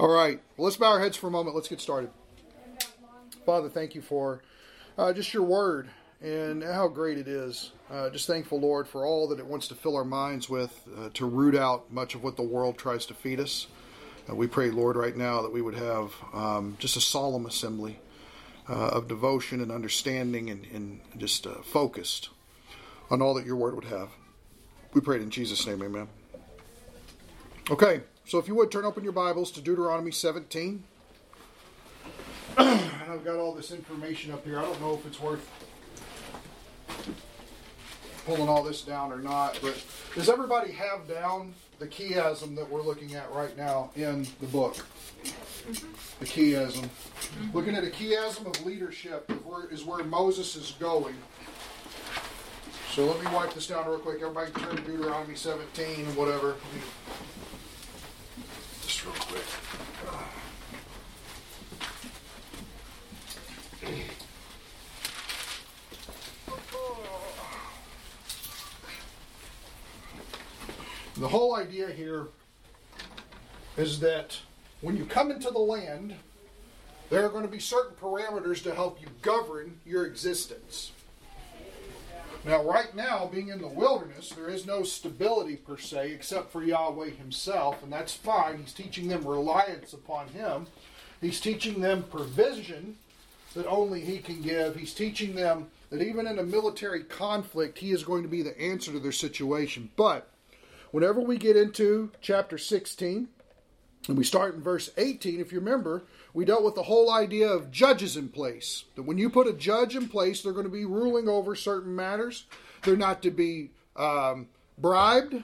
All right, well, let's bow our heads for a moment. Let's get started. Father, thank you for uh, just your word and how great it is. Uh, just thankful, Lord, for all that it wants to fill our minds with uh, to root out much of what the world tries to feed us. Uh, we pray, Lord, right now that we would have um, just a solemn assembly uh, of devotion and understanding and, and just uh, focused on all that your word would have. We pray it in Jesus' name, amen. Okay, so if you would turn open your Bibles to Deuteronomy 17. I've got all this information up here. I don't know if it's worth pulling all this down or not, but does everybody have down the chiasm that we're looking at right now in the book? Mm-hmm. The chiasm. Mm-hmm. Looking at a chiasm of leadership is where, is where Moses is going. So let me wipe this down real quick. Everybody turn to Deuteronomy 17 and whatever. Real quick. The whole idea here is that when you come into the land, there are going to be certain parameters to help you govern your existence. Now, right now, being in the wilderness, there is no stability per se except for Yahweh Himself, and that's fine. He's teaching them reliance upon Him. He's teaching them provision that only He can give. He's teaching them that even in a military conflict, He is going to be the answer to their situation. But whenever we get into chapter 16, and we start in verse 18, if you remember, we dealt with the whole idea of judges in place. That when you put a judge in place, they're going to be ruling over certain matters. They're not to be um, bribed,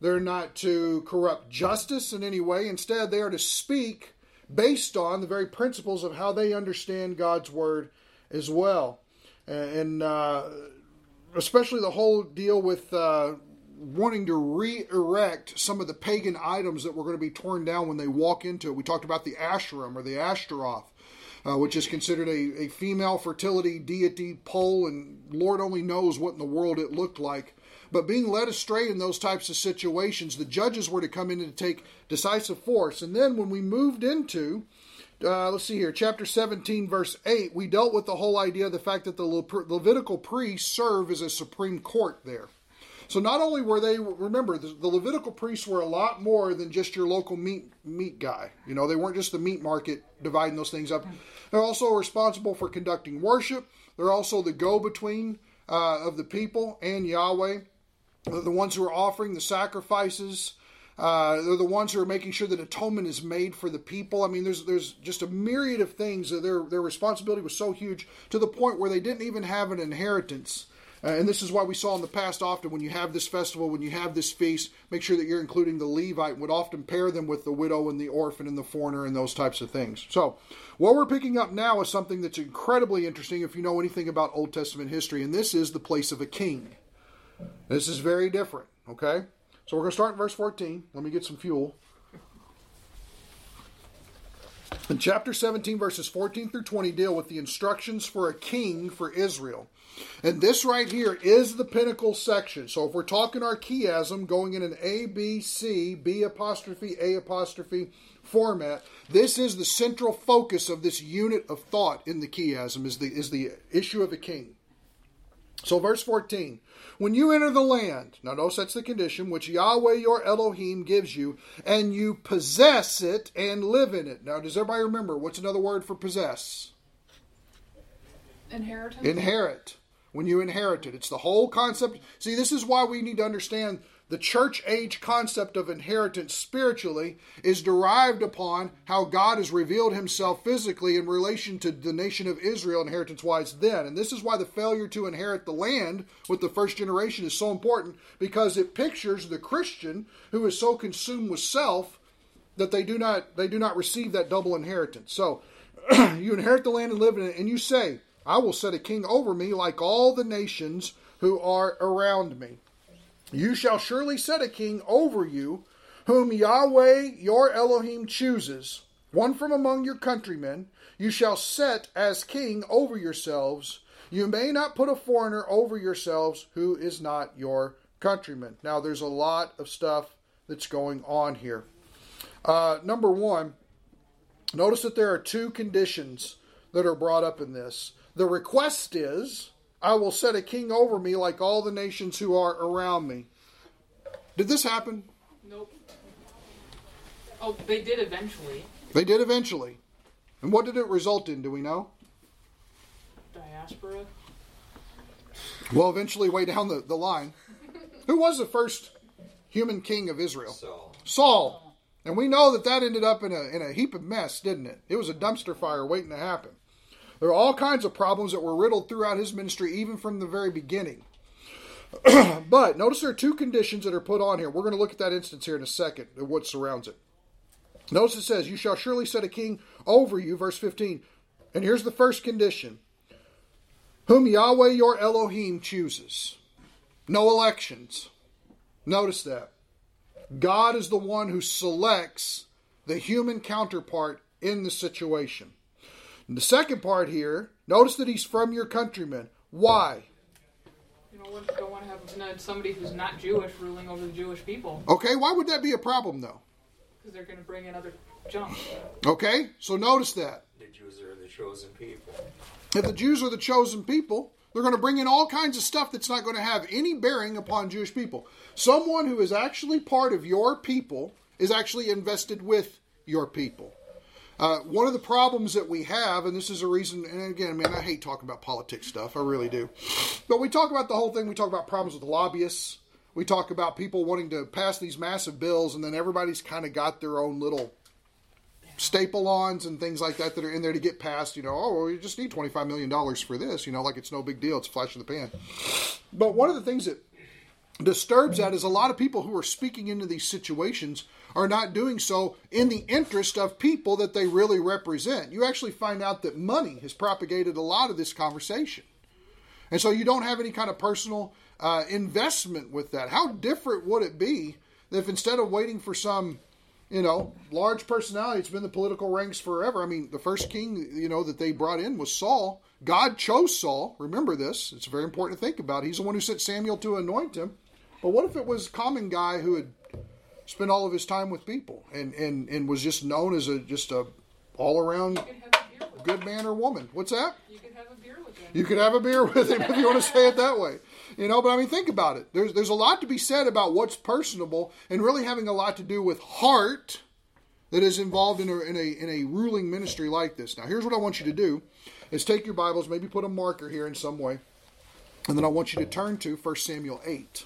they're not to corrupt justice in any way. Instead, they are to speak based on the very principles of how they understand God's word as well. And uh, especially the whole deal with. Uh, wanting to re-erect some of the pagan items that were going to be torn down when they walk into it. We talked about the Asherim or the Ashtaroth, uh, which is considered a, a female fertility deity pole, and Lord only knows what in the world it looked like. But being led astray in those types of situations, the judges were to come in and take decisive force. And then when we moved into uh, let's see here, chapter 17, verse 8, we dealt with the whole idea of the fact that the Le- Levitical priests serve as a supreme court there. So not only were they remember the, the, Levitical priests were a lot more than just your local meat meat guy. You know, they weren't just the meat market dividing those things up. They're also responsible for conducting worship. They're also the go between uh, of the people and Yahweh. They're the ones who are offering the sacrifices. Uh, they're the ones who are making sure that atonement is made for the people. I mean, there's there's just a myriad of things. Their their responsibility was so huge to the point where they didn't even have an inheritance uh, and this is why we saw in the past often when you have this festival, when you have this feast, make sure that you're including the Levite, would often pair them with the widow and the orphan and the foreigner and those types of things. So, what we're picking up now is something that's incredibly interesting if you know anything about Old Testament history, and this is the place of a king. This is very different, okay? So, we're going to start in verse 14. Let me get some fuel. In chapter 17, verses 14 through 20 deal with the instructions for a king for Israel. And this right here is the pinnacle section. So if we're talking our chiasm going in an A, B, C, B apostrophe, A apostrophe format, this is the central focus of this unit of thought in the chiasm is the, is the issue of a king. So verse 14, when you enter the land, now notice that's the condition, which Yahweh your Elohim gives you, and you possess it and live in it. Now does everybody remember what's another word for possess? Inheritance. Inherit when you inherit it. It's the whole concept. See, this is why we need to understand the church age concept of inheritance spiritually is derived upon how God has revealed himself physically in relation to the nation of Israel inheritance wise then. And this is why the failure to inherit the land with the first generation is so important because it pictures the Christian who is so consumed with self that they do not they do not receive that double inheritance. So you inherit the land and live in it and you say, I will set a king over me like all the nations who are around me. You shall surely set a king over you, whom Yahweh your Elohim chooses, one from among your countrymen. You shall set as king over yourselves. You may not put a foreigner over yourselves who is not your countryman. Now, there's a lot of stuff that's going on here. Uh, number one, Notice that there are two conditions that are brought up in this. The request is, I will set a king over me like all the nations who are around me. Did this happen? Nope. Oh, they did eventually. They did eventually. And what did it result in? Do we know? Diaspora. Well, eventually, way down the, the line. Who was the first human king of Israel? Saul. Saul. And we know that that ended up in a, in a heap of mess, didn't it? It was a dumpster fire waiting to happen. There are all kinds of problems that were riddled throughout his ministry, even from the very beginning. but notice there are two conditions that are put on here. We're going to look at that instance here in a second, what surrounds it. Notice it says, You shall surely set a king over you, verse 15. And here's the first condition whom Yahweh your Elohim chooses. No elections. Notice that. God is the one who selects the human counterpart in the situation. And the second part here, notice that he's from your countrymen. Why? You know, what- don't want to have somebody who's not Jewish ruling over the Jewish people Okay, why would that be a problem though? because they're going to bring in other junk. Okay, so notice that. The Jews are the chosen people. If the Jews are the chosen people, they're going to bring in all kinds of stuff that's not going to have any bearing upon Jewish people. Someone who is actually part of your people is actually invested with your people. Uh, one of the problems that we have, and this is a reason, and again, man, I hate talking about politics stuff, I really do. But we talk about the whole thing, we talk about problems with lobbyists, we talk about people wanting to pass these massive bills, and then everybody's kind of got their own little staple ons and things like that that are in there to get passed. You know, oh, well, you just need $25 million for this, you know, like it's no big deal, it's flash in the pan. But one of the things that disturbs that is a lot of people who are speaking into these situations are not doing so in the interest of people that they really represent. You actually find out that money has propagated a lot of this conversation. And so you don't have any kind of personal uh, investment with that. How different would it be if instead of waiting for some, you know, large personality, it's been the political ranks forever. I mean, the first king, you know, that they brought in was Saul. God chose Saul. Remember this. It's very important to think about. He's the one who sent Samuel to anoint him. But what if it was a common guy who had spent all of his time with people and, and, and was just known as a just a all around You could have a beer with good man or woman? What's that? You could have a beer with him. You could have a beer with him if you want to say it that way. You know, but I mean, think about it. There's there's a lot to be said about what's personable and really having a lot to do with heart that is involved in a in a in a ruling ministry like this. Now, here's what I want you to do: is take your Bibles, maybe put a marker here in some way, and then I want you to turn to 1 Samuel eight,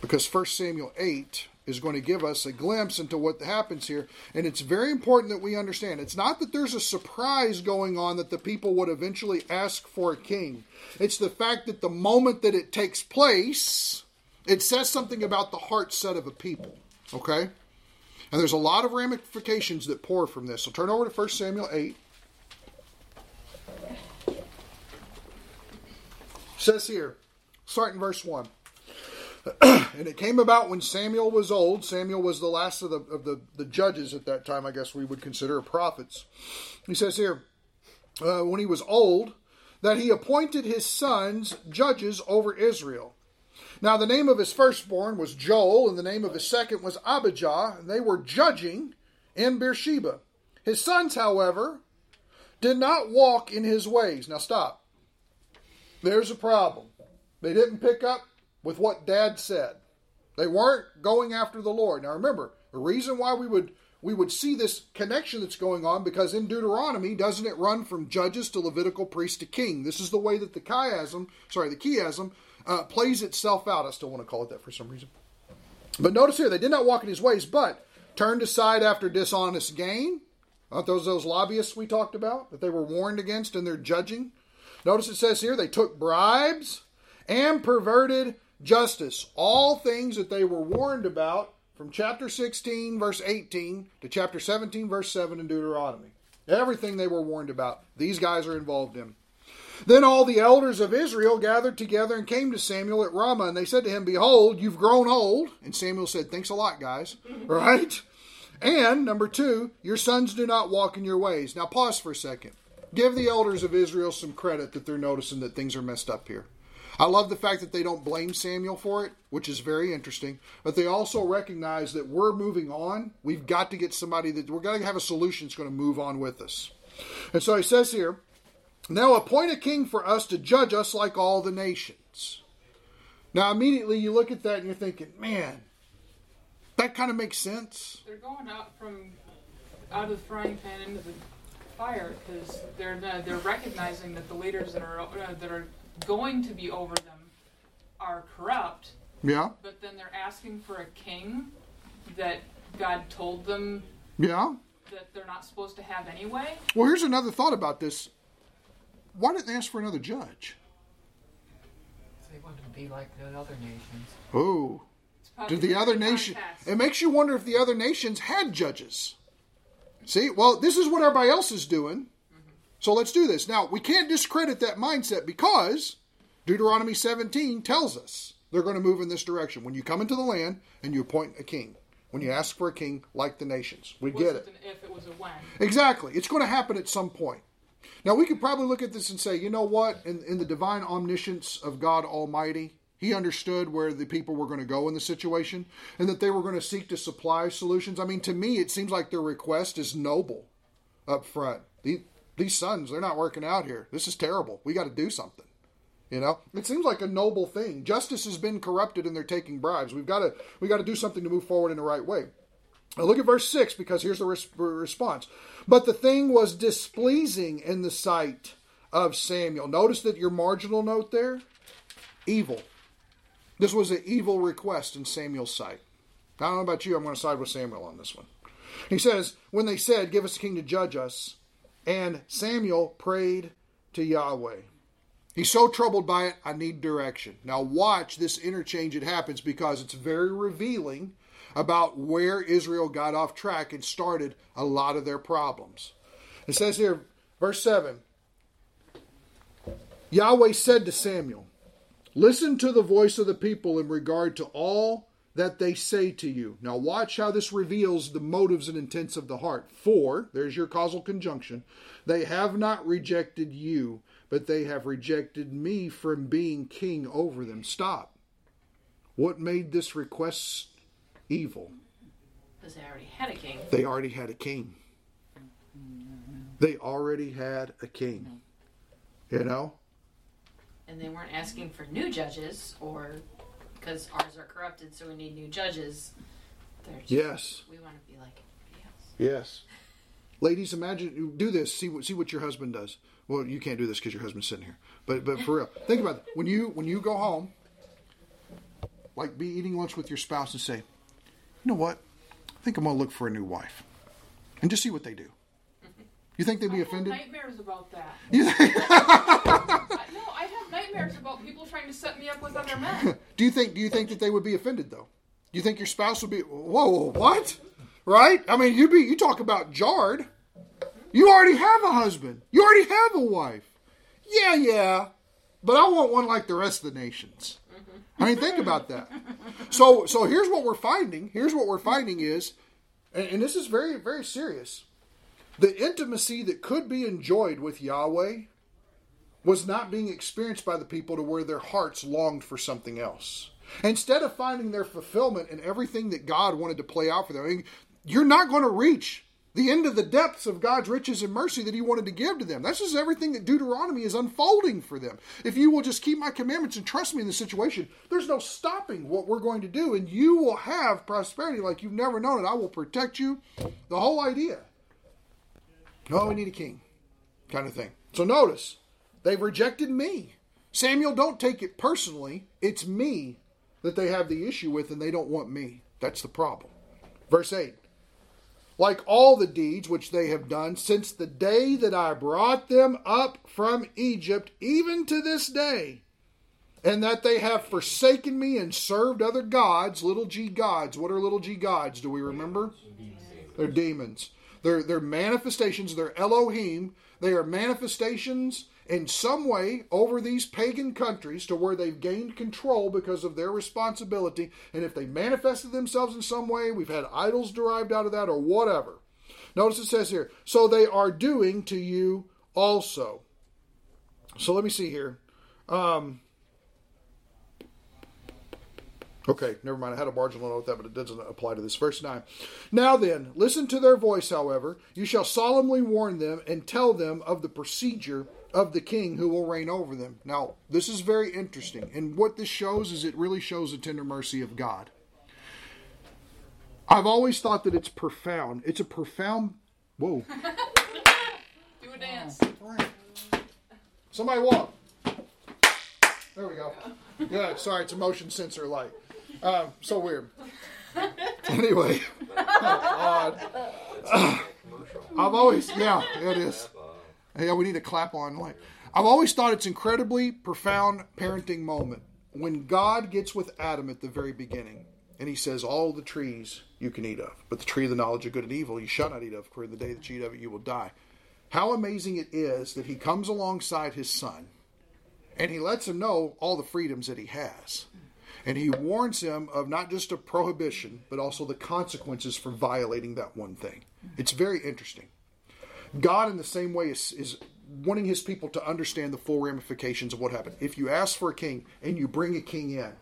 because 1 Samuel eight is going to give us a glimpse into what happens here. And it's very important that we understand. It's not that there's a surprise going on that the people would eventually ask for a king. It's the fact that the moment that it takes place, it says something about the heart set of a people. Okay? And there's a lot of ramifications that pour from this. So turn over to 1 Samuel 8. Says here, starting verse 1. and it came about when Samuel was old. Samuel was the last of the of the, the judges at that time, I guess we would consider prophets. He says here, uh, when he was old, that he appointed his sons judges over Israel. Now the name of his firstborn was Joel, and the name of his second was Abijah, and they were judging in Beersheba. His sons, however, did not walk in his ways. Now stop. There's a problem. They didn't pick up with what dad said. They weren't going after the Lord. Now remember, the reason why we would we would see this connection that's going on because in Deuteronomy, doesn't it run from judges to Levitical priest to king? This is the way that the chiasm, sorry, the chiasm uh, plays itself out. I still want to call it that for some reason. But notice here, they did not walk in his ways, but turned aside after dishonest gain. Aren't those those lobbyists we talked about that they were warned against in their judging? Notice it says here they took bribes and perverted justice. All things that they were warned about from chapter 16, verse 18 to chapter 17, verse 7 in Deuteronomy. Everything they were warned about, these guys are involved in. Then all the elders of Israel gathered together and came to Samuel at Ramah, and they said to him, Behold, you've grown old. And Samuel said, Thanks a lot, guys. Right? And number two, your sons do not walk in your ways. Now pause for a second. Give the elders of Israel some credit that they're noticing that things are messed up here. I love the fact that they don't blame Samuel for it, which is very interesting. But they also recognize that we're moving on. We've got to get somebody that we're going to have a solution that's going to move on with us. And so he says here, now appoint a king for us to judge us like all the nations. Now, immediately you look at that and you're thinking, man, that kind of makes sense. They're going out from out of the frying pan into the fire because they're they're recognizing that the leaders that are uh, that are going to be over them are corrupt. Yeah. But then they're asking for a king that God told them Yeah. that they're not supposed to have anyway. Well, here's another thought about this. Why didn't they ask for another judge? They wanted to be like the other nations. Oh. It's probably Did the other a nation? It makes you wonder if the other nations had judges. See, well, this is what everybody else is doing. So let's do this. Now, we can't discredit that mindset because Deuteronomy 17 tells us they're going to move in this direction. When you come into the land and you appoint a king, when you ask for a king like the nations, we get Wasn't it. an if, it was a when. Exactly. It's going to happen at some point. Now, we could probably look at this and say, you know what? In, in the divine omniscience of God Almighty, He understood where the people were going to go in the situation and that they were going to seek to supply solutions. I mean, to me, it seems like their request is noble up front. These, these sons, they're not working out here. This is terrible. We got to do something. You know, it seems like a noble thing. Justice has been corrupted, and they're taking bribes. We've got to we got to do something to move forward in the right way. Now look at verse 6 because here's the res- response. But the thing was displeasing in the sight of Samuel. Notice that your marginal note there evil. This was an evil request in Samuel's sight. I don't know about you, I'm going to side with Samuel on this one. He says, When they said, Give us a king to judge us, and Samuel prayed to Yahweh. He's so troubled by it, I need direction. Now, watch this interchange it happens because it's very revealing about where Israel got off track and started a lot of their problems. It says here, verse 7 Yahweh said to Samuel, Listen to the voice of the people in regard to all that they say to you. Now, watch how this reveals the motives and intents of the heart. For, there's your causal conjunction, they have not rejected you, but they have rejected me from being king over them. Stop. What made this request evil? Because they already had a king. They already had a king. They already had a king. You know? And they weren't asking for new judges or because ours are corrupted, so we need new judges. They're just, Yes. We want to be like everybody else. Yes. Ladies, imagine do this. See what see what your husband does. Well, you can't do this because your husband's sitting here. But but for real, think about it. When you when you go home, like be eating lunch with your spouse and say, you know what? I think I'm gonna look for a new wife, and just see what they do. You think they'd be I have offended? nightmares about that. You think- About people trying to set me up with other men. do you think do you think that they would be offended though? Do you think your spouse would be whoa what? Right? I mean, you be you talk about jarred. You already have a husband. You already have a wife. Yeah, yeah. But I want one like the rest of the nations. I mean, think about that. So, so here's what we're finding. Here's what we're finding is, and, and this is very, very serious. The intimacy that could be enjoyed with Yahweh was not being experienced by the people to where their hearts longed for something else. Instead of finding their fulfillment in everything that God wanted to play out for them, I mean, you're not going to reach the end of the depths of God's riches and mercy that He wanted to give to them. That's just everything that Deuteronomy is unfolding for them. If you will just keep my commandments and trust me in the situation, there's no stopping what we're going to do, and you will have prosperity like you've never known it. I will protect you. The whole idea. Oh, we need a king, kind of thing. So notice, they've rejected me. Samuel, don't take it personally. It's me that they have the issue with, and they don't want me. That's the problem. Verse 8 Like all the deeds which they have done since the day that I brought them up from Egypt, even to this day, and that they have forsaken me and served other gods, little g gods. What are little g gods? Do we remember? They're demons. They're, they're manifestations. They're Elohim. They are manifestations in some way over these pagan countries to where they've gained control because of their responsibility. And if they manifested themselves in some way, we've had idols derived out of that or whatever. Notice it says here, so they are doing to you also. So let me see here. Um, Okay, never mind. I had a marginal note with that, but it doesn't apply to this. Verse 9. Now then, listen to their voice, however. You shall solemnly warn them and tell them of the procedure of the king who will reign over them. Now, this is very interesting. And what this shows is it really shows the tender mercy of God. I've always thought that it's profound. It's a profound. Whoa. Do a dance. Somebody walk. There we go. Yeah, sorry, it's a motion sensor light. Uh, so weird. Anyway, odd. I've always, yeah, it is. Yeah, we need a clap on light. I've always thought it's incredibly profound parenting moment when God gets with Adam at the very beginning and he says, All the trees you can eat of, but the tree of the knowledge of good and evil you shall not eat of, for in the day that you eat of it you will die. How amazing it is that he comes alongside his son and he lets him know all the freedoms that he has. And he warns him of not just a prohibition, but also the consequences for violating that one thing. It's very interesting. God, in the same way, is, is wanting his people to understand the full ramifications of what happened. If you ask for a king and you bring a king in,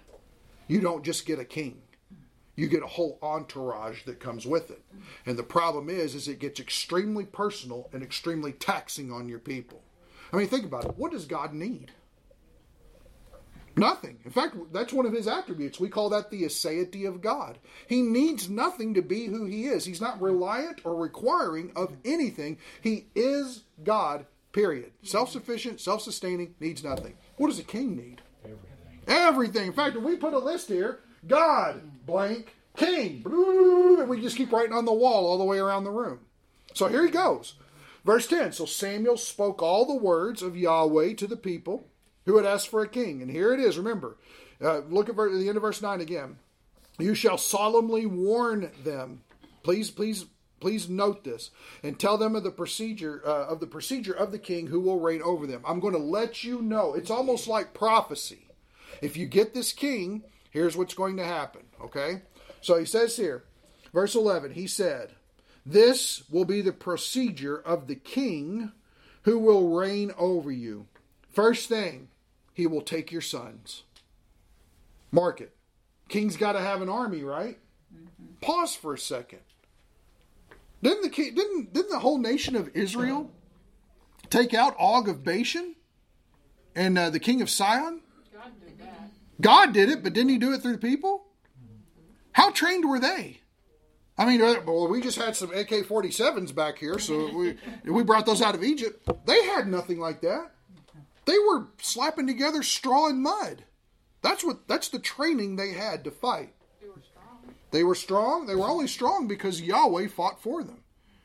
you don't just get a king. You get a whole entourage that comes with it. And the problem is, is it gets extremely personal and extremely taxing on your people. I mean, think about it. What does God need? Nothing. In fact, that's one of his attributes. We call that the aseity of God. He needs nothing to be who he is. He's not reliant or requiring of anything. He is God, period. Self sufficient, self sustaining, needs nothing. What does a king need? Everything. Everything. In fact, if we put a list here God, blank, king, and we just keep writing on the wall all the way around the room. So here he goes. Verse 10 So Samuel spoke all the words of Yahweh to the people who had asked for a king. And here it is. Remember, uh, look at the end of verse 9 again. You shall solemnly warn them. Please, please, please note this and tell them of the procedure uh, of the procedure of the king who will reign over them. I'm going to let you know. It's almost like prophecy. If you get this king, here's what's going to happen. Okay? So he says here, verse 11, he said, This will be the procedure of the king who will reign over you. First thing, he will take your sons. Mark it. King's got to have an army, right? Mm-hmm. Pause for a second. Didn't the king, didn't didn't the whole nation of Israel take out Og of Bashan and uh, the king of Sihon? God did that. God did it, but didn't He do it through the people? How trained were they? I mean, uh, well, we just had some AK-47s back here, so we we brought those out of Egypt. They had nothing like that. They were slapping together straw and mud. That's what that's the training they had to fight. They were strong. They were strong. They were only strong because Yahweh fought for them.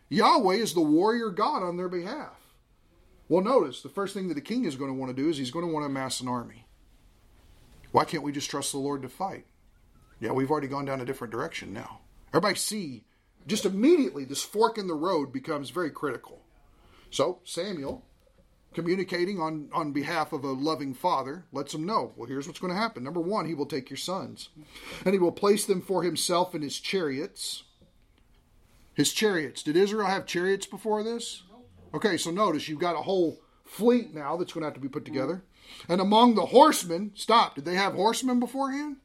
Yahweh is the warrior God on their behalf. Well, notice the first thing that the king is going to want to do is he's going to want to amass an army. Why can't we just trust the Lord to fight? Yeah, we've already gone down a different direction now. Everybody see, just immediately this fork in the road becomes very critical. So Samuel communicating on, on behalf of a loving father, lets him know, well, here's what's going to happen. Number one, he will take your sons, and he will place them for himself in his chariots. His chariots. Did Israel have chariots before this? Okay, so notice you've got a whole fleet now that's going to have to be put together. And among the horsemen, stop, did they have horsemen beforehand?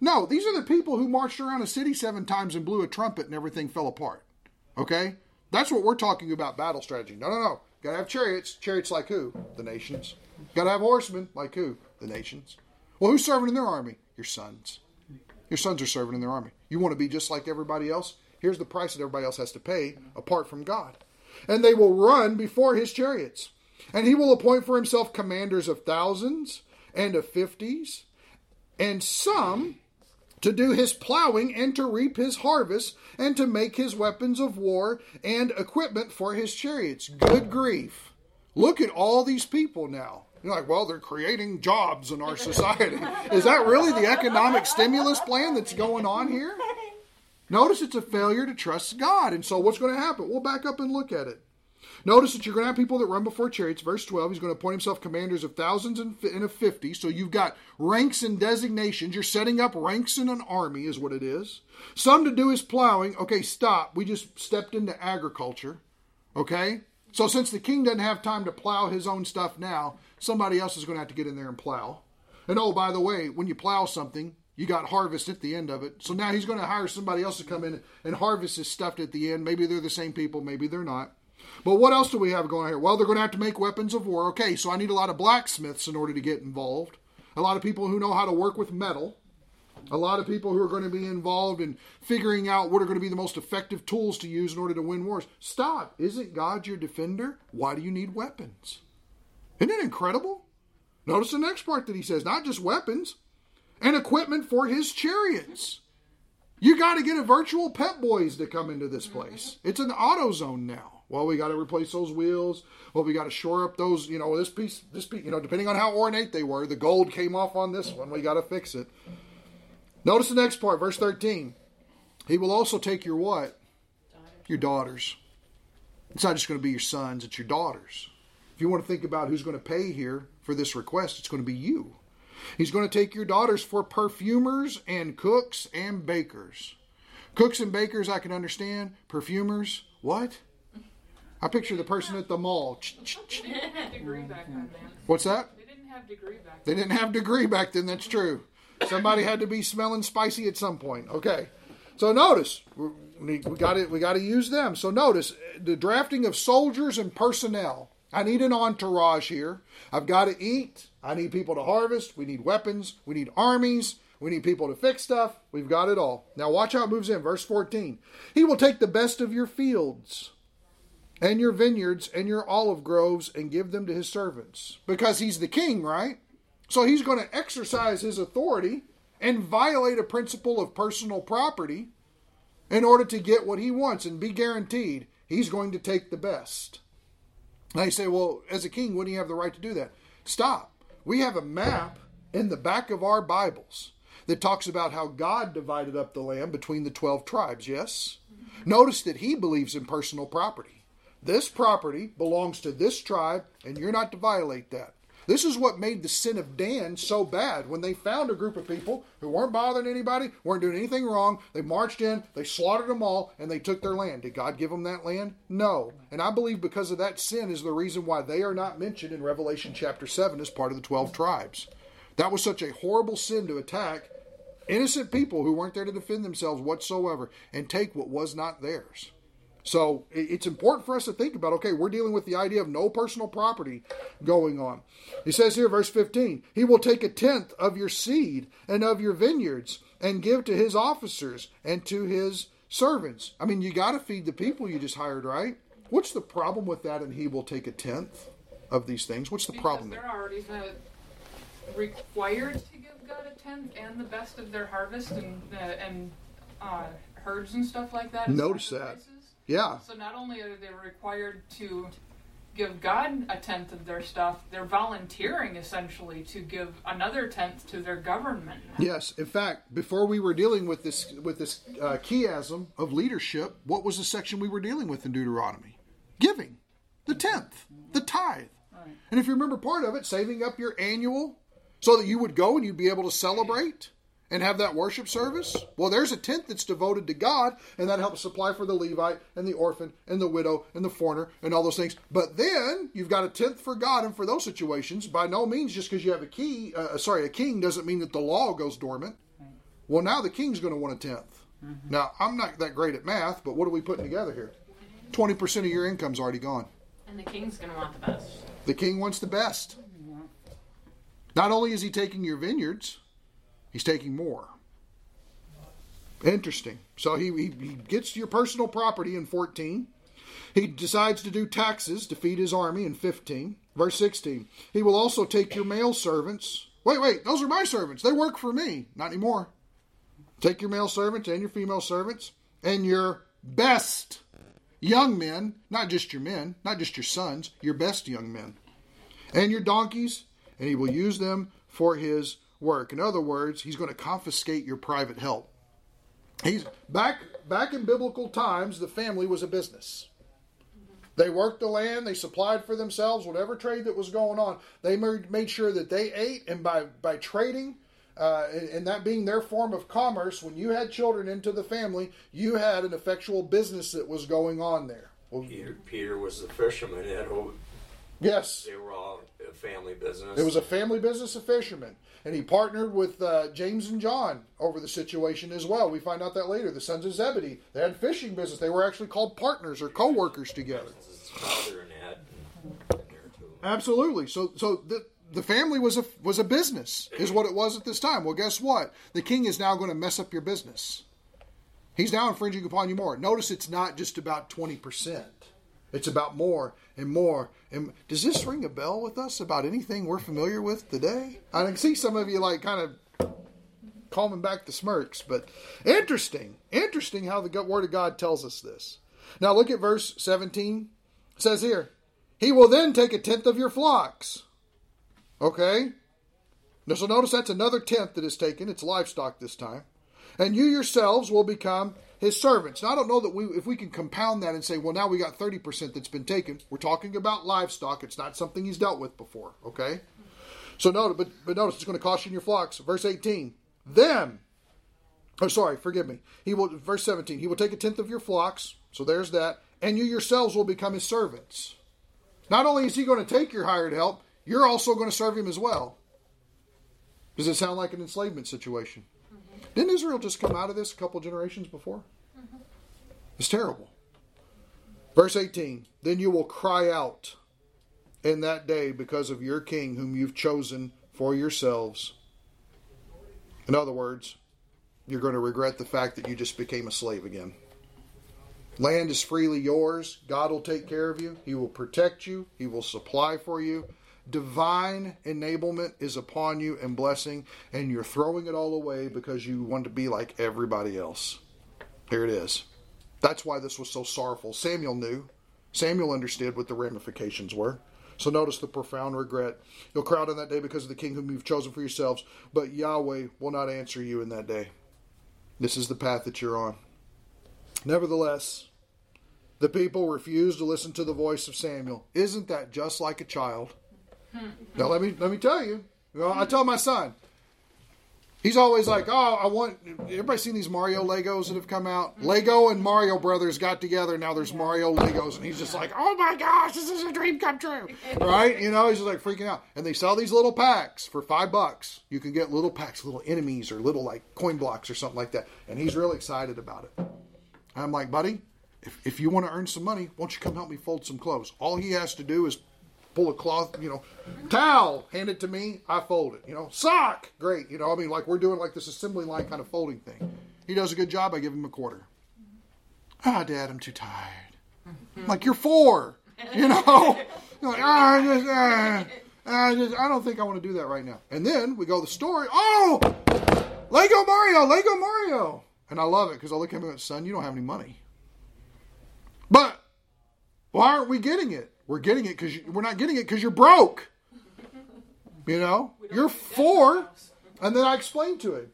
No, these are the people who marched around a city seven times and blew a trumpet and everything fell apart. Okay? That's what we're talking about battle strategy. No, no, no. Gotta have chariots. Chariots like who? The nations. Gotta have horsemen like who? The nations. Well, who's serving in their army? Your sons. Your sons are serving in their army. You want to be just like everybody else? Here's the price that everybody else has to pay apart from God. And they will run before his chariots. And he will appoint for himself commanders of thousands and of fifties, and some to do his plowing and to reap his harvest and to make his weapons of war and equipment for his chariots. Good grief. Look at all these people now. You're like, well, they're creating jobs in our society. Is that really the economic stimulus plan that's going on here? Notice it's a failure to trust God. And so what's going to happen? We'll back up and look at it. Notice that you're going to have people that run before chariots. Verse 12, he's going to appoint himself commanders of thousands and of fifty. So you've got ranks and designations. You're setting up ranks in an army, is what it is. Some to do his plowing. Okay, stop. We just stepped into agriculture. Okay? So since the king doesn't have time to plow his own stuff now, somebody else is going to have to get in there and plow. And oh, by the way, when you plow something, you got harvest at the end of it. So now he's going to hire somebody else to come in and harvest his stuff at the end. Maybe they're the same people, maybe they're not. But what else do we have going on here? Well, they're going to have to make weapons of war. Okay, so I need a lot of blacksmiths in order to get involved. A lot of people who know how to work with metal. A lot of people who are going to be involved in figuring out what are going to be the most effective tools to use in order to win wars. Stop. Isn't God your defender? Why do you need weapons? Isn't it incredible? Notice the next part that he says not just weapons and equipment for his chariots. You got to get a virtual Pep Boys to come into this place. It's an AutoZone now. Well, we got to replace those wheels. Well, we got to shore up those. You know, this piece, this piece. You know, depending on how ornate they were, the gold came off on this one. We got to fix it. Notice the next part, verse thirteen. He will also take your what? Your daughters. It's not just going to be your sons; it's your daughters. If you want to think about who's going to pay here for this request, it's going to be you. He's going to take your daughters for perfumers and cooks and bakers. Cooks and bakers, I can understand. Perfumers, what? I picture the person at the mall. They didn't have degree back then, man. What's that? They didn't have degree back then. They didn't have degree back then. That's true. Somebody had to be smelling spicy at some point. Okay. So notice we we got to we got to use them. So notice the drafting of soldiers and personnel. I need an entourage here. I've got to eat. I need people to harvest. We need weapons. We need armies. We need people to fix stuff. We've got it all. Now watch how it moves in. Verse 14. He will take the best of your fields and your vineyards and your olive groves and give them to his servants. Because he's the king, right? So he's going to exercise his authority and violate a principle of personal property in order to get what he wants and be guaranteed he's going to take the best. Now you say, well, as a king, wouldn't he have the right to do that? Stop. We have a map in the back of our Bibles that talks about how God divided up the land between the 12 tribes, yes? Notice that he believes in personal property. This property belongs to this tribe, and you're not to violate that. This is what made the sin of Dan so bad. When they found a group of people who weren't bothering anybody, weren't doing anything wrong, they marched in, they slaughtered them all, and they took their land. Did God give them that land? No. And I believe because of that sin is the reason why they are not mentioned in Revelation chapter 7 as part of the 12 tribes. That was such a horrible sin to attack innocent people who weren't there to defend themselves whatsoever and take what was not theirs. So it's important for us to think about okay, we're dealing with the idea of no personal property going on. He says here, verse 15, He will take a tenth of your seed and of your vineyards and give to His officers and to His servants. I mean, you got to feed the people you just hired, right? What's the problem with that? And He will take a tenth of these things. What's the Because problem they're already uh, required to give God a tenth and the best of their harvest and uh, and uh, herds and stuff like that. Notice that. sacrifices. Yeah. So not only are they required to give God a tenth of their stuff, they're volunteering essentially to give another tenth to their government. Yes, in fact, before we were dealing with this with this uh, chiasm of leadership, what was the section we were dealing with in Deuteronomy? Giving, the tenth, the tithe, and if you remember part of it, saving up your annual, so that you would go and you'd be able to celebrate and have that worship service. Well, there's a tenth that's devoted to God, and that helps supply for the Levite and the orphan and the widow and the foreigner and all those things. But then you've got a tenth for God, and for those situations, by no means just because you have a key, uh, sorry, a king doesn't mean that the law goes dormant. Well, now the king's going to want a 10th Now I'm not that great at math, but what are we putting together here? Twenty percent of your income's already gone. And the king's gonna want the best. The king wants the best. Not only is he taking your vineyards, he's taking more. Interesting. So he, he, he gets your personal property in 14. He decides to do taxes to feed his army in 15. Verse 16. He will also take your male servants. Wait, wait, those are my servants. They work for me. Not anymore. Take your male servants and your female servants and your best young men, not just your men, not just your sons, your best young men and your donkeys, and he will use them for his work. In other words, he's going to confiscate your private help. He's back back in biblical times, the family was a business. They worked the land, they supplied for themselves whatever trade that was going on. They made sure that they ate, and by by trading, uh, and, that being their form of commerce, when you had children into the family, you had an effectual business that was going on there. Well, Peter, Peter was the fisherman Yes. They were all a family business. It was a family business of fishermen. And he partnered with uh, James and John over the situation as well. We find out that later. The sons of Zebedee. They had fishing business. They were actually called partners or co workers together. his father and Ed in there too. Absolutely. So, so the the family was a was a business, is what it was at this time. Well, guess what? The king is now going to mess up your business. He's now infringing upon you more. Notice it's not just about twenty percent. It's about more and more. And does this ring a bell with us about anything we're familiar with today? I can see some of you like kind of calming back the smirks, but interesting, interesting how the Word of God tells us this. Now look at verse seventeen. It says here, He will then take a tenth of your flocks. Okay? Now, so notice that's another tenth that is taken. It's livestock this time. And you yourselves will become his servants. Now, I don't know that we, if we can compound that and say, well, now we got 30% that's been taken. We're talking about livestock. It's not something he's dealt with before. Okay? So notice, but, but notice it's going to cost you your flocks. Verse 18. Them. Oh, sorry, forgive me. He will, verse 17. He will take a tenth of your flocks. So there's that. And you yourselves will become his servants. Not only is he going to take your hired help, you're also going to serve him as well. Does it sound like an enslavement situation? Didn't Israel just come out of this a couple generations before? Mm-hmm. It's terrible. Verse 18 Then you will cry out in that day because of your king whom you've chosen for yourselves. In other words, you're going to regret the fact that you just became a slave again. Land is freely yours. God will take care of you. He will protect you. He will supply for you. Divine enablement is upon you and blessing, and you're throwing it all away because you want to be like everybody else. Here it is. That's why this was so sorrowful. Samuel knew. Samuel understood what the ramifications were. So notice the profound regret. You'll crowd on that day because of the king whom you've chosen for yourselves, but Yahweh will not answer you in that day. This is the path that you're on. Nevertheless, the people refused to listen to the voice of Samuel. Isn't that just like a child? Hmm. Now let me let me tell you. you know, I tell my son. He's always like, "Oh, I want." Everybody seen these Mario Legos that have come out? Hmm. Lego and Mario Brothers got together. Now there's Mario Legos, and he's just like, "Oh my gosh, this is a dream come true!" Right? You know, he's just like freaking out. And they sell these little packs for five bucks. You can get little packs, little enemies, or little like coin blocks or something like that. And he's really excited about it. I'm like, buddy, if, if you want to earn some money, won't you come help me fold some clothes? All he has to do is pull a cloth, you know, towel, hand it to me, I fold it. You know, sock, great. You know, I mean, like we're doing like this assembly line kind of folding thing. He does a good job. I give him a quarter. Ah, Dad, I'm too tired. I'm like you're four. You know, like ah, I just, ah, I just, I don't think I want to do that right now. And then we go the story. Oh, Lego Mario, Lego Mario, and I love it because I look at him and son, you don't have any money. But why aren't we getting it? We're getting it because we're not getting it because you're broke. You know, you're four, and then I explained to him,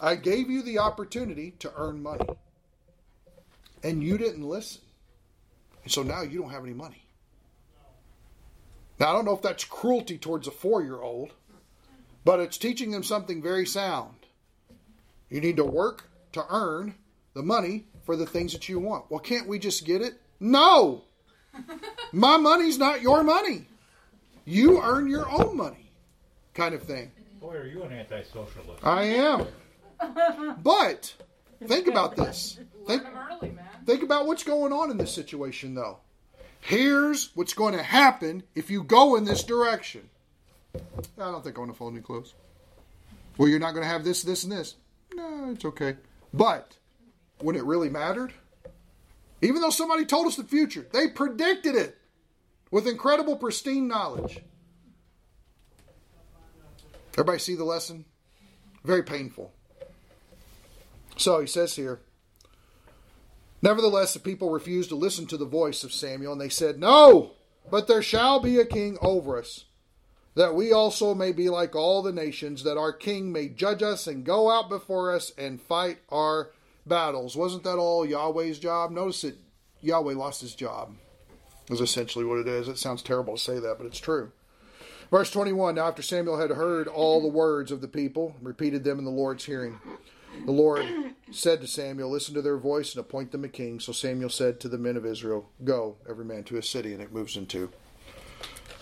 I gave you the opportunity to earn money, and you didn't listen, and so now you don't have any money. Now I don't know if that's cruelty towards a four-year-old, but it's teaching them something very sound. You need to work to earn the money for the things that you want. Well, can't we just get it? No. My money's not your money. You earn your own money, kind of thing. Boy, are you an anti-socialist? I am. But think about this. Learn Think, them early, man. think about what's going on in this situation, though. Here's what's going to happen if you go in this direction. I don't think I want to fold any clothes. Well, you're not going to have this, this, and this. No, it's okay. But when it really mattered, even though somebody told us the future, they predicted it with incredible, pristine knowledge. Everybody see the lesson? Very painful. So he says here Nevertheless, the people refused to listen to the voice of Samuel, and they said, No, but there shall be a king over us, that we also may be like all the nations, that our king may judge us and go out before us and fight our battles. Wasn't that all Yahweh's job? Notice that Yahweh lost his job, is essentially what it is. It sounds terrible to say that, but it's true. Verse 21 Now, after Samuel had heard all the words of the people, repeated them in the Lord's hearing, the Lord said to Samuel, Listen to their voice and appoint them a king. So Samuel said to the men of Israel, Go, every man to his city. And it moves into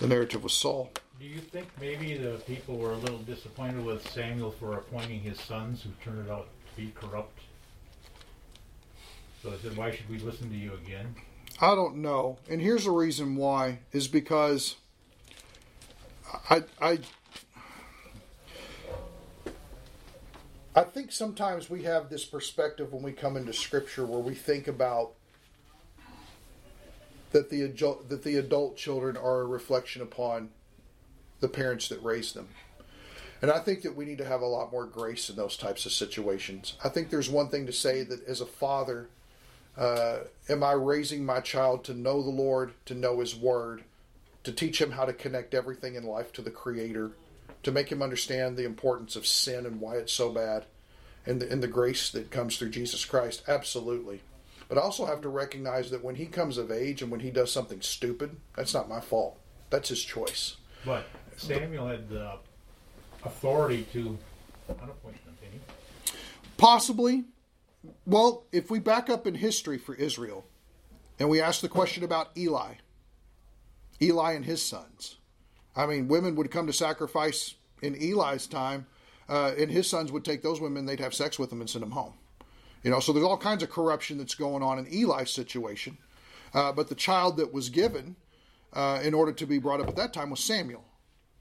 The narrative was Saul. Do you think maybe the people were a little disappointed with Samuel for appointing his sons who turned out to be corrupt? So they said, why should we listen to you again? I don't know. And here's the reason why is because I I I think sometimes we have this perspective when we come into scripture where we think about that the adult, that the adult children are a reflection upon the parents that raised them. And I think that we need to have a lot more grace in those types of situations. I think there's one thing to say that as a father, uh, am I raising my child to know the Lord, to know His Word, to teach him how to connect everything in life to the Creator, to make him understand the importance of sin and why it's so bad, and the, and the grace that comes through Jesus Christ? Absolutely. But I also have to recognize that when he comes of age and when he does something stupid, that's not my fault. That's his choice. But Samuel had the authority to them, didn't he? Possibly. Well, if we back up in history for Israel and we ask the question about Eli, Eli and his sons. I mean, women would come to sacrifice in Eli's time, uh, and his sons would take those women, they'd have sex with them and send them home. You know, so there's all kinds of corruption that's going on in Eli's situation. Uh, but the child that was given uh, in order to be brought up at that time was Samuel.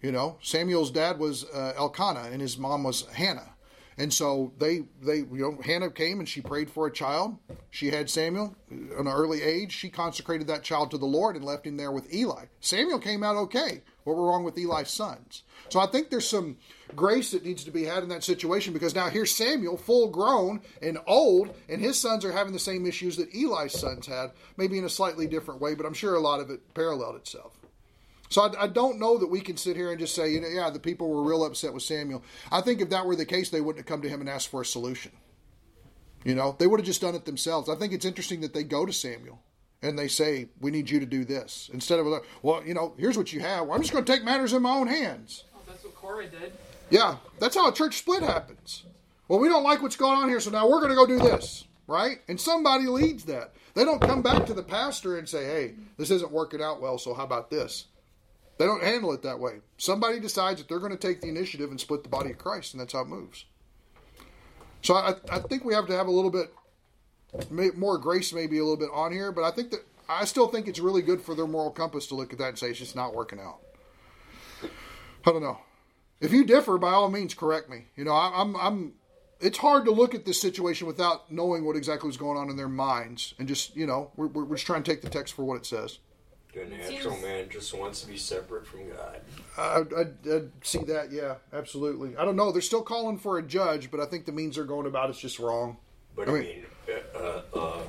You know, Samuel's dad was uh, Elkanah, and his mom was Hannah. And so they, they, you know, Hannah came and she prayed for a child. She had Samuel at an early age. She consecrated that child to the Lord and left him there with Eli. Samuel came out okay. What were wrong with Eli's sons? So I think there's some grace that needs to be had in that situation because now here's Samuel, full grown and old, and his sons are having the same issues that Eli's sons had, maybe in a slightly different way, but I'm sure a lot of it paralleled itself. So I, I, don't know that we can sit here and just say, you know, yeah, the people were real upset with Samuel. I think if that were the case, they wouldn't have come to him and asked for a solution. You know, they would have just done it themselves. I think it's interesting that they go to Samuel and they say, we need you to do this. Instead of, well, you know, here's what you have. Well, I'm just going to take matters in my own hands. Oh, that's what Korah did. Yeah, that's how a church split happens. Well, we don't like what's going on here, so now we're going to go do this, right? And somebody leads that. They don't come back to the pastor and say, hey, this isn't working out well, so how about this? They don't handle it that way. Somebody decides that they're going to take the initiative and split the body of Christ, and that's how it moves. So I, I think we have to have a little bit more grace, maybe a little bit on here, but I think that I still think it's really good for their moral compass to look at that and say it's just not working out. I don't know. If you differ, by all means, correct me. You know, I, I'm, I'm. It's hard to look at this situation without knowing what exactly was going on in their minds, and just you know, we're, we're just trying to take the text for what it says. The natural man just wants to be separate from God. I, I, I, see that, yeah, absolutely. I don't know. They're still calling for a judge, but I think the means they're going about it's just wrong. But I mean, I mean uh, uh,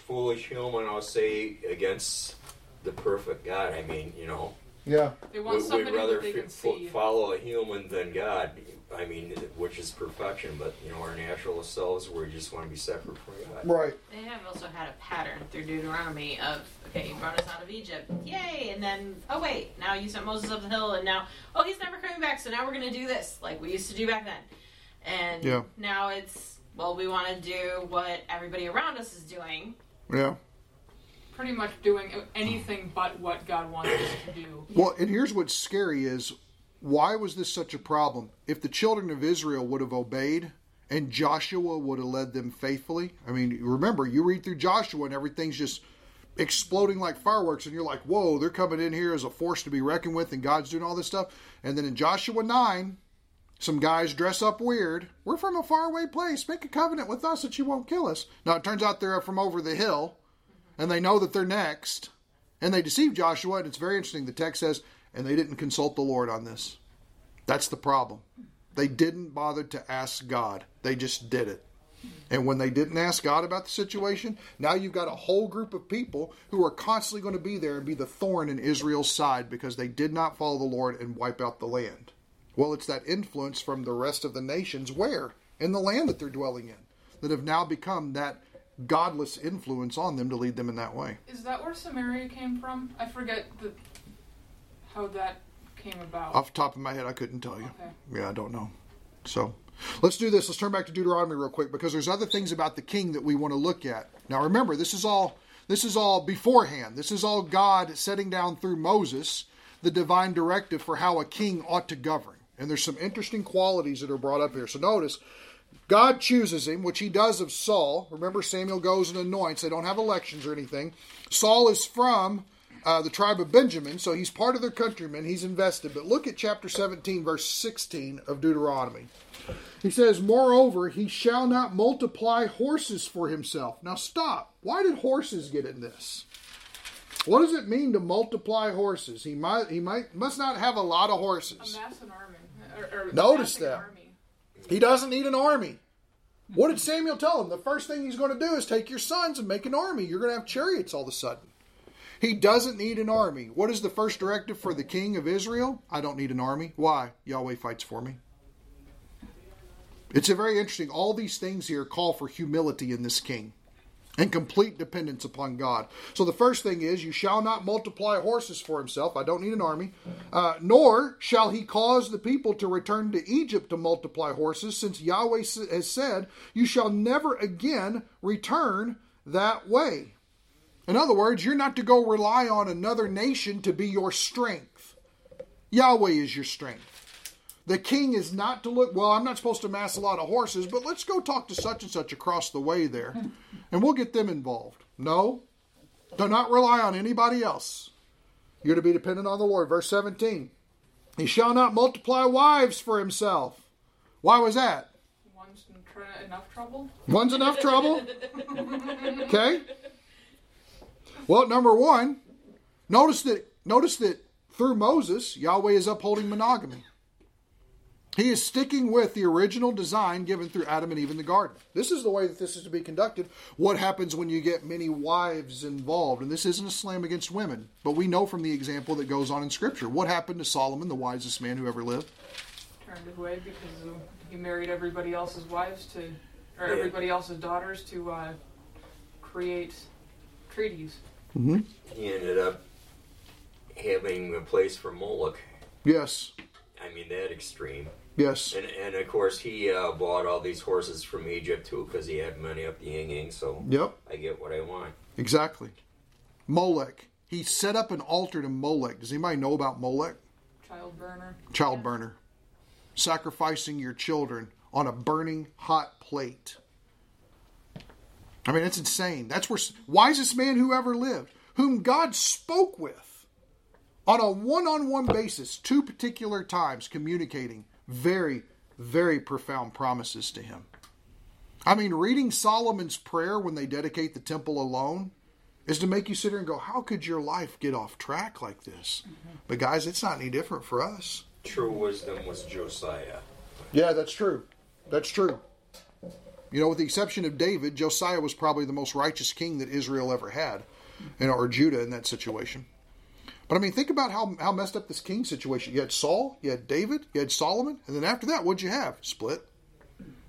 foolish human, I'll say, against the perfect God. I mean, you know. Yeah. They want we, somebody would rather that they can f- see. follow a human than God. I mean, which is perfection, but you know, our natural selves, we just want to be separate from God. Right. They have also had a pattern through Deuteronomy of okay, you brought us out of Egypt, yay, and then oh wait, now you sent Moses up the hill, and now oh he's never coming back, so now we're gonna do this like we used to do back then, and Yeah. now it's well we want to do what everybody around us is doing. Yeah. Pretty much doing anything but what God wants us to do. Well, and here's what's scary is why was this such a problem? If the children of Israel would have obeyed and Joshua would have led them faithfully, I mean, remember, you read through Joshua and everything's just exploding like fireworks, and you're like, whoa, they're coming in here as a force to be reckoned with, and God's doing all this stuff. And then in Joshua 9, some guys dress up weird. We're from a faraway place. Make a covenant with us that you won't kill us. Now, it turns out they're from over the hill, and they know that they're next, and they deceive Joshua, and it's very interesting. The text says, and they didn't consult the Lord on this. That's the problem. They didn't bother to ask God, they just did it. And when they didn't ask God about the situation, now you've got a whole group of people who are constantly going to be there and be the thorn in Israel's side because they did not follow the Lord and wipe out the land. Well, it's that influence from the rest of the nations where? In the land that they're dwelling in, that have now become that godless influence on them to lead them in that way. Is that where Samaria came from? I forget the, how that came about. Off the top of my head, I couldn't tell you. Okay. Yeah, I don't know. So let's do this. Let's turn back to Deuteronomy real quick because there's other things about the king that we want to look at. Now remember, this is all this is all beforehand. This is all God setting down through Moses the divine directive for how a king ought to govern. And there's some interesting qualities that are brought up here. So notice, God chooses him, which he does of Saul. Remember, Samuel goes and anoints. They don't have elections or anything. Saul is from uh, the tribe of Benjamin, so he's part of their countrymen. He's invested. But look at chapter 17, verse 16 of Deuteronomy. He says, Moreover, he shall not multiply horses for himself. Now stop. Why did horses get in this? What does it mean to multiply horses? He might he might must not have a lot of horses. Amass an army. Or, or Notice that. army. He doesn't need an army. What did Samuel tell him? The first thing he's going to do is take your sons and make an army. You're going to have chariots all of a sudden. He doesn't need an army. What is the first directive for the king of Israel? I don't need an army. Why? Yahweh fights for me. It's a very interesting. All these things here call for humility in this king and complete dependence upon God. So the first thing is, you shall not multiply horses for himself. I don't need an army. Uh, nor shall he cause the people to return to Egypt to multiply horses, since Yahweh has said, You shall never again return that way. In other words, you're not to go rely on another nation to be your strength. Yahweh is your strength. The king is not to look, well, I'm not supposed to mass a lot of horses, but let's go talk to such and such across the way there, and we'll get them involved. No, do not rely on anybody else. You're to be dependent on the Lord. Verse 17 He shall not multiply wives for himself. Why was that? One's enough trouble. One's enough trouble. Okay. Well, number one, notice that notice that through Moses, Yahweh is upholding monogamy. He is sticking with the original design given through Adam and Eve in the garden. This is the way that this is to be conducted. What happens when you get many wives involved? And this isn't a slam against women, but we know from the example that goes on in Scripture. What happened to Solomon, the wisest man who ever lived? Turned away because he married everybody else's wives to, or everybody else's daughters to uh, create treaties. He ended up having a place for Moloch. Yes. I mean, that extreme. Yes. And, and of course, he uh, bought all these horses from Egypt too because he had money up the ying yang. So Yep. I get what I want. Exactly. Molech. He set up an altar to Molech. Does anybody know about Molech? Child burner. Child burner. Sacrificing your children on a burning hot plate. I mean, it's insane. That's where wisest man who ever lived, whom God spoke with on a one-on-one basis, two particular times, communicating very, very profound promises to him. I mean, reading Solomon's prayer when they dedicate the temple alone is to make you sit here and go, how could your life get off track like this? Mm-hmm. But guys, it's not any different for us. True wisdom was Josiah. Yeah, that's true. That's true. You know, with the exception of David, Josiah was probably the most righteous king that Israel ever had, you know, or Judah in that situation. But I mean, think about how, how messed up this king situation. You had Saul, you had David, you had Solomon, and then after that, what'd you have? Split.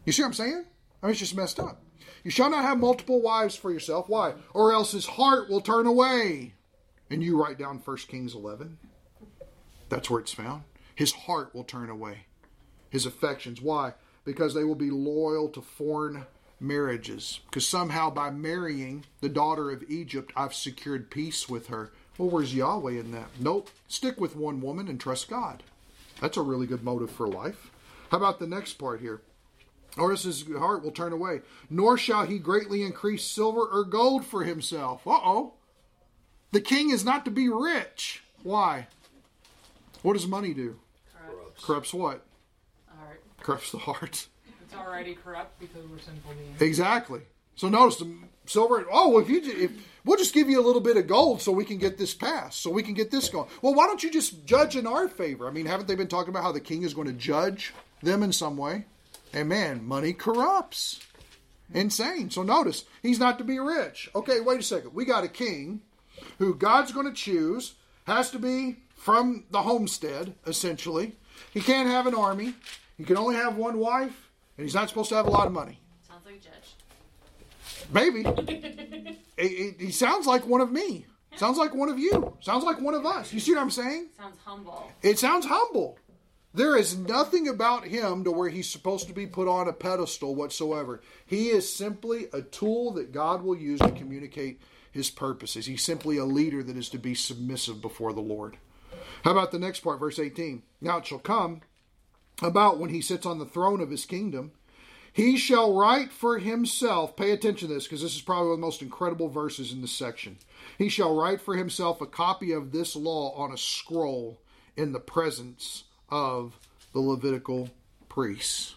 You see what I'm saying? I mean, it's just messed up. You shall not have multiple wives for yourself. Why? Or else his heart will turn away. And you write down 1 Kings 11. That's where it's found. His heart will turn away. His affections. Why? Because they will be loyal to foreign marriages. Because somehow by marrying the daughter of Egypt, I've secured peace with her. Well, where's Yahweh in that? Nope. Stick with one woman and trust God. That's a really good motive for life. How about the next part here? Or his heart will turn away. Nor shall he greatly increase silver or gold for himself. Uh oh. The king is not to be rich. Why? What does money do? Corrupts. Corrupts what? Alright. Corrupts the heart. It's already corrupt because we're sinful beings. Exactly. So notice the silver. Oh, if you if we'll just give you a little bit of gold so we can get this passed, so we can get this going. Well, why don't you just judge in our favor? I mean, haven't they been talking about how the king is going to judge them in some way? And man, money corrupts. Insane. So notice he's not to be rich. Okay, wait a second. We got a king who God's going to choose has to be from the homestead essentially. He can't have an army. He can only have one wife, and he's not supposed to have a lot of money. Sounds like a judge. Maybe. He- sounds like one of me. Sounds like one of you. Sounds like one of us. You see what I'm saying? Sounds humble. It sounds humble. There is nothing about him to where he's supposed to be put on a pedestal whatsoever. He is simply a tool that God will use to communicate his purposes. He's simply a leader that is to be submissive before the Lord. How about the next part, verse 18? Now it shall come about when he sits on the throne of his kingdom, he shall write for himself, pay attention to this because this is probably one of the most incredible verses in this section. He shall write for himself a copy of this law on a scroll in the presence of the Levitical priests.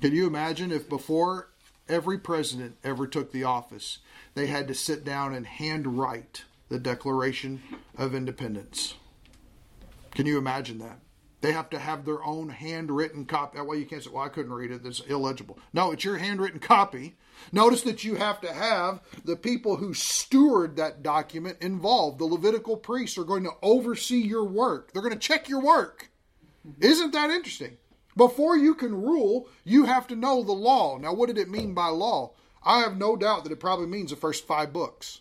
Can you imagine if before every president ever took the office, they had to sit down and handwrite the Declaration of Independence? Can you imagine that? They have to have their own handwritten copy. That way you can't say, well, I couldn't read it. It's illegible. No, it's your handwritten copy. Notice that you have to have the people who steward that document involved. The Levitical priests are going to oversee your work, they're going to check your work. Isn't that interesting? Before you can rule, you have to know the law. Now, what did it mean by law? I have no doubt that it probably means the first five books.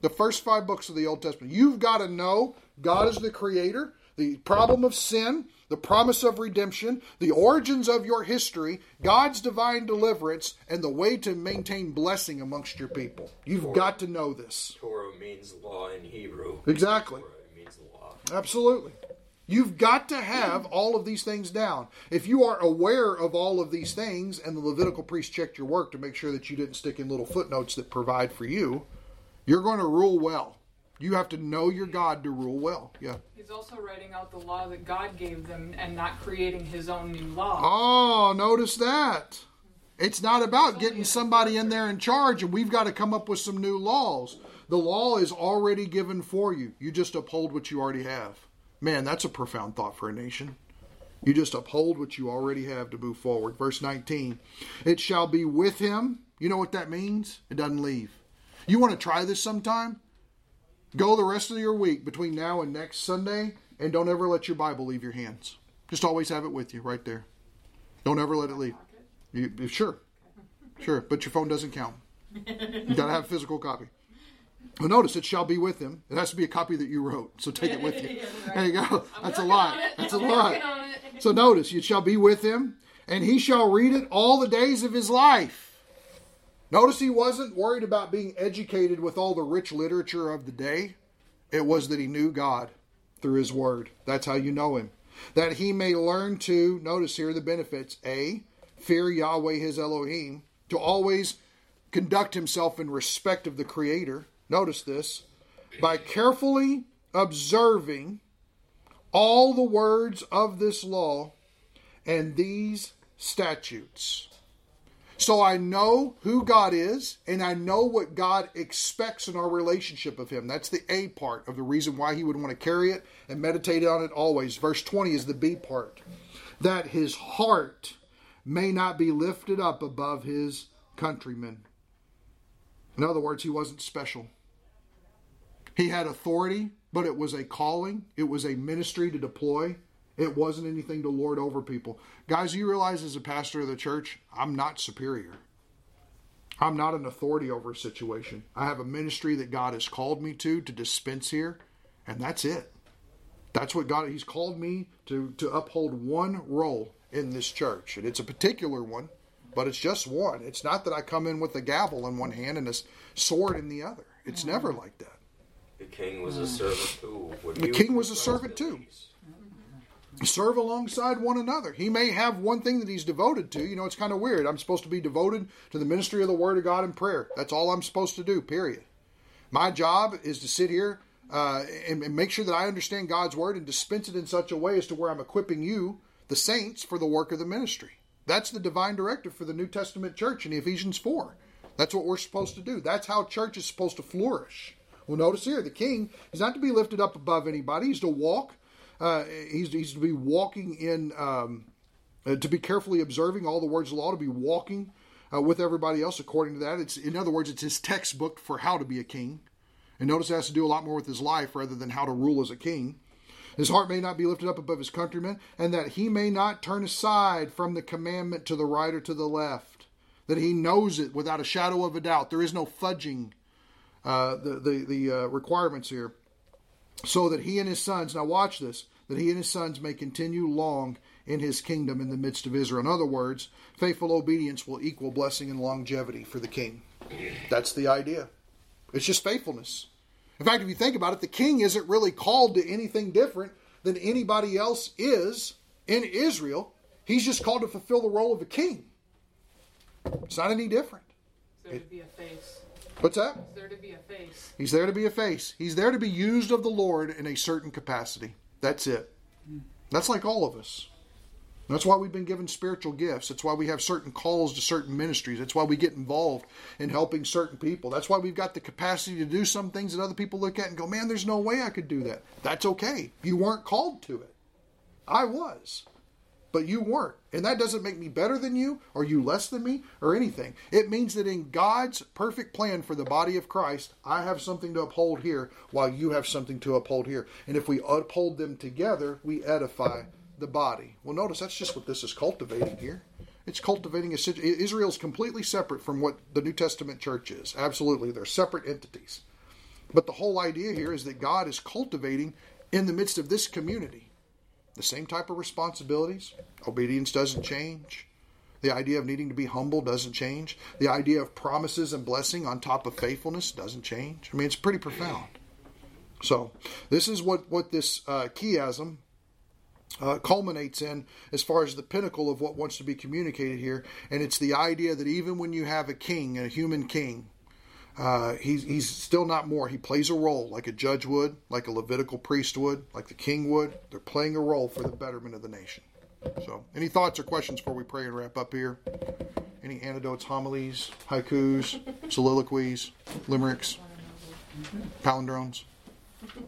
The first five books of the Old Testament. You've got to know God is the creator, the problem of sin, the promise of redemption, the origins of your history, God's divine deliverance, and the way to maintain blessing amongst your people. You've Torah. got to know this. Torah means law in Hebrew. Exactly. Torah means law. Absolutely. You've got to have all of these things down. If you are aware of all of these things and the Levitical priest checked your work to make sure that you didn't stick in little footnotes that provide for you, you're going to rule well. You have to know your God to rule well. Yeah. He's also writing out the law that God gave them and not creating his own new law. Oh, notice that. It's not about getting somebody in there in charge and we've got to come up with some new laws. The law is already given for you. You just uphold what you already have. Man, that's a profound thought for a nation. You just uphold what you already have to move forward. Verse 19 It shall be with him. You know what that means? It doesn't leave. You want to try this sometime? Go the rest of your week between now and next Sunday and don't ever let your Bible leave your hands. Just always have it with you right there. Don't ever let it leave. You, sure, sure, but your phone doesn't count. You got to have a physical copy. Well, notice it shall be with him. It has to be a copy that you wrote, so take it with you. There you go. That's a lot. That's a lot. So notice, it shall be with him, and he shall read it all the days of his life. Notice he wasn't worried about being educated with all the rich literature of the day. It was that he knew God through his word. That's how you know him. That he may learn to, notice here the benefits A, fear Yahweh his Elohim, to always conduct himself in respect of the Creator. Notice this by carefully observing all the words of this law and these statutes. So I know who God is and I know what God expects in our relationship of Him. That's the A part of the reason why He would want to carry it and meditate on it always. Verse 20 is the B part. That His heart may not be lifted up above His countrymen. In other words, He wasn't special. He had authority, but it was a calling, it was a ministry to deploy. It wasn't anything to lord over people. Guys, you realize as a pastor of the church, I'm not superior. I'm not an authority over a situation. I have a ministry that God has called me to to dispense here, and that's it. That's what God He's called me to to uphold one role in this church, and it's a particular one, but it's just one. It's not that I come in with a gavel in one hand and a sword in the other. It's never mm. like that. The king was a servant too. The king was a servant too. Serve alongside one another. He may have one thing that he's devoted to. You know, it's kind of weird. I'm supposed to be devoted to the ministry of the Word of God and prayer. That's all I'm supposed to do, period. My job is to sit here uh, and, and make sure that I understand God's Word and dispense it in such a way as to where I'm equipping you, the saints, for the work of the ministry. That's the divine directive for the New Testament church in Ephesians 4. That's what we're supposed to do. That's how church is supposed to flourish. Well, notice here, the king is not to be lifted up above anybody. He's to walk uh, he's, he's to be walking in, um, uh, to be carefully observing all the words of the law, to be walking uh, with everybody else according to that. It's in other words, it's his textbook for how to be a king. And notice it has to do a lot more with his life rather than how to rule as a king. His heart may not be lifted up above his countrymen, and that he may not turn aside from the commandment to the right or to the left. That he knows it without a shadow of a doubt. There is no fudging uh, the the, the uh, requirements here so that he and his sons, now watch this, that he and his sons may continue long in his kingdom in the midst of Israel. In other words, faithful obedience will equal blessing and longevity for the king. That's the idea. It's just faithfulness. In fact, if you think about it, the king isn't really called to anything different than anybody else is in Israel. He's just called to fulfill the role of a king. It's not any different. Is there to be a face? What's that? Is there to be a face? He's there to be a face. He's there to be used of the Lord in a certain capacity. That's it. That's like all of us. That's why we've been given spiritual gifts. That's why we have certain calls to certain ministries. That's why we get involved in helping certain people. That's why we've got the capacity to do some things that other people look at and go, man, there's no way I could do that. That's okay. You weren't called to it. I was. But you weren't. And that doesn't make me better than you or you less than me or anything. It means that in God's perfect plan for the body of Christ, I have something to uphold here while you have something to uphold here. And if we uphold them together, we edify the body. Well, notice that's just what this is cultivating here. It's cultivating a situation. Israel's completely separate from what the New Testament church is. Absolutely. They're separate entities. But the whole idea here is that God is cultivating in the midst of this community the same type of responsibilities. Obedience doesn't change. The idea of needing to be humble doesn't change. The idea of promises and blessing on top of faithfulness doesn't change. I mean, it's pretty profound. So, this is what, what this uh, chiasm uh, culminates in as far as the pinnacle of what wants to be communicated here. And it's the idea that even when you have a king, a human king, uh, he's, he's still not more. He plays a role like a judge would, like a Levitical priest would, like the king would. They're playing a role for the betterment of the nation. So, any thoughts or questions before we pray and wrap up here? Any anecdotes, homilies, haikus, soliloquies, limericks, palindromes?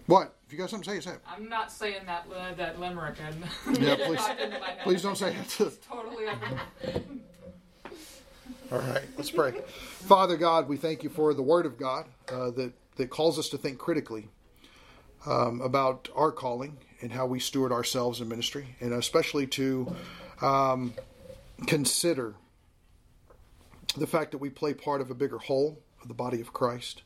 What? If you got something to say, say it. I'm not saying that uh, that limerick. And Yeah, please, Popped into my head. please don't say it. Totally. Up All right, let's pray. Father God, we thank you for the Word of God uh, that that calls us to think critically um, about our calling and how we steward ourselves in ministry, and especially to um, consider the fact that we play part of a bigger whole of the body of Christ.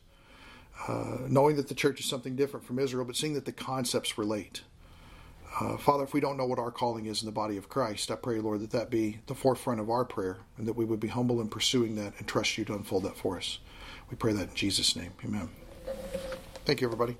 Uh, knowing that the church is something different from Israel, but seeing that the concepts relate. Uh, Father, if we don't know what our calling is in the body of Christ, I pray, Lord, that that be the forefront of our prayer and that we would be humble in pursuing that and trust you to unfold that for us. We pray that in Jesus' name. Amen. Thank you, everybody.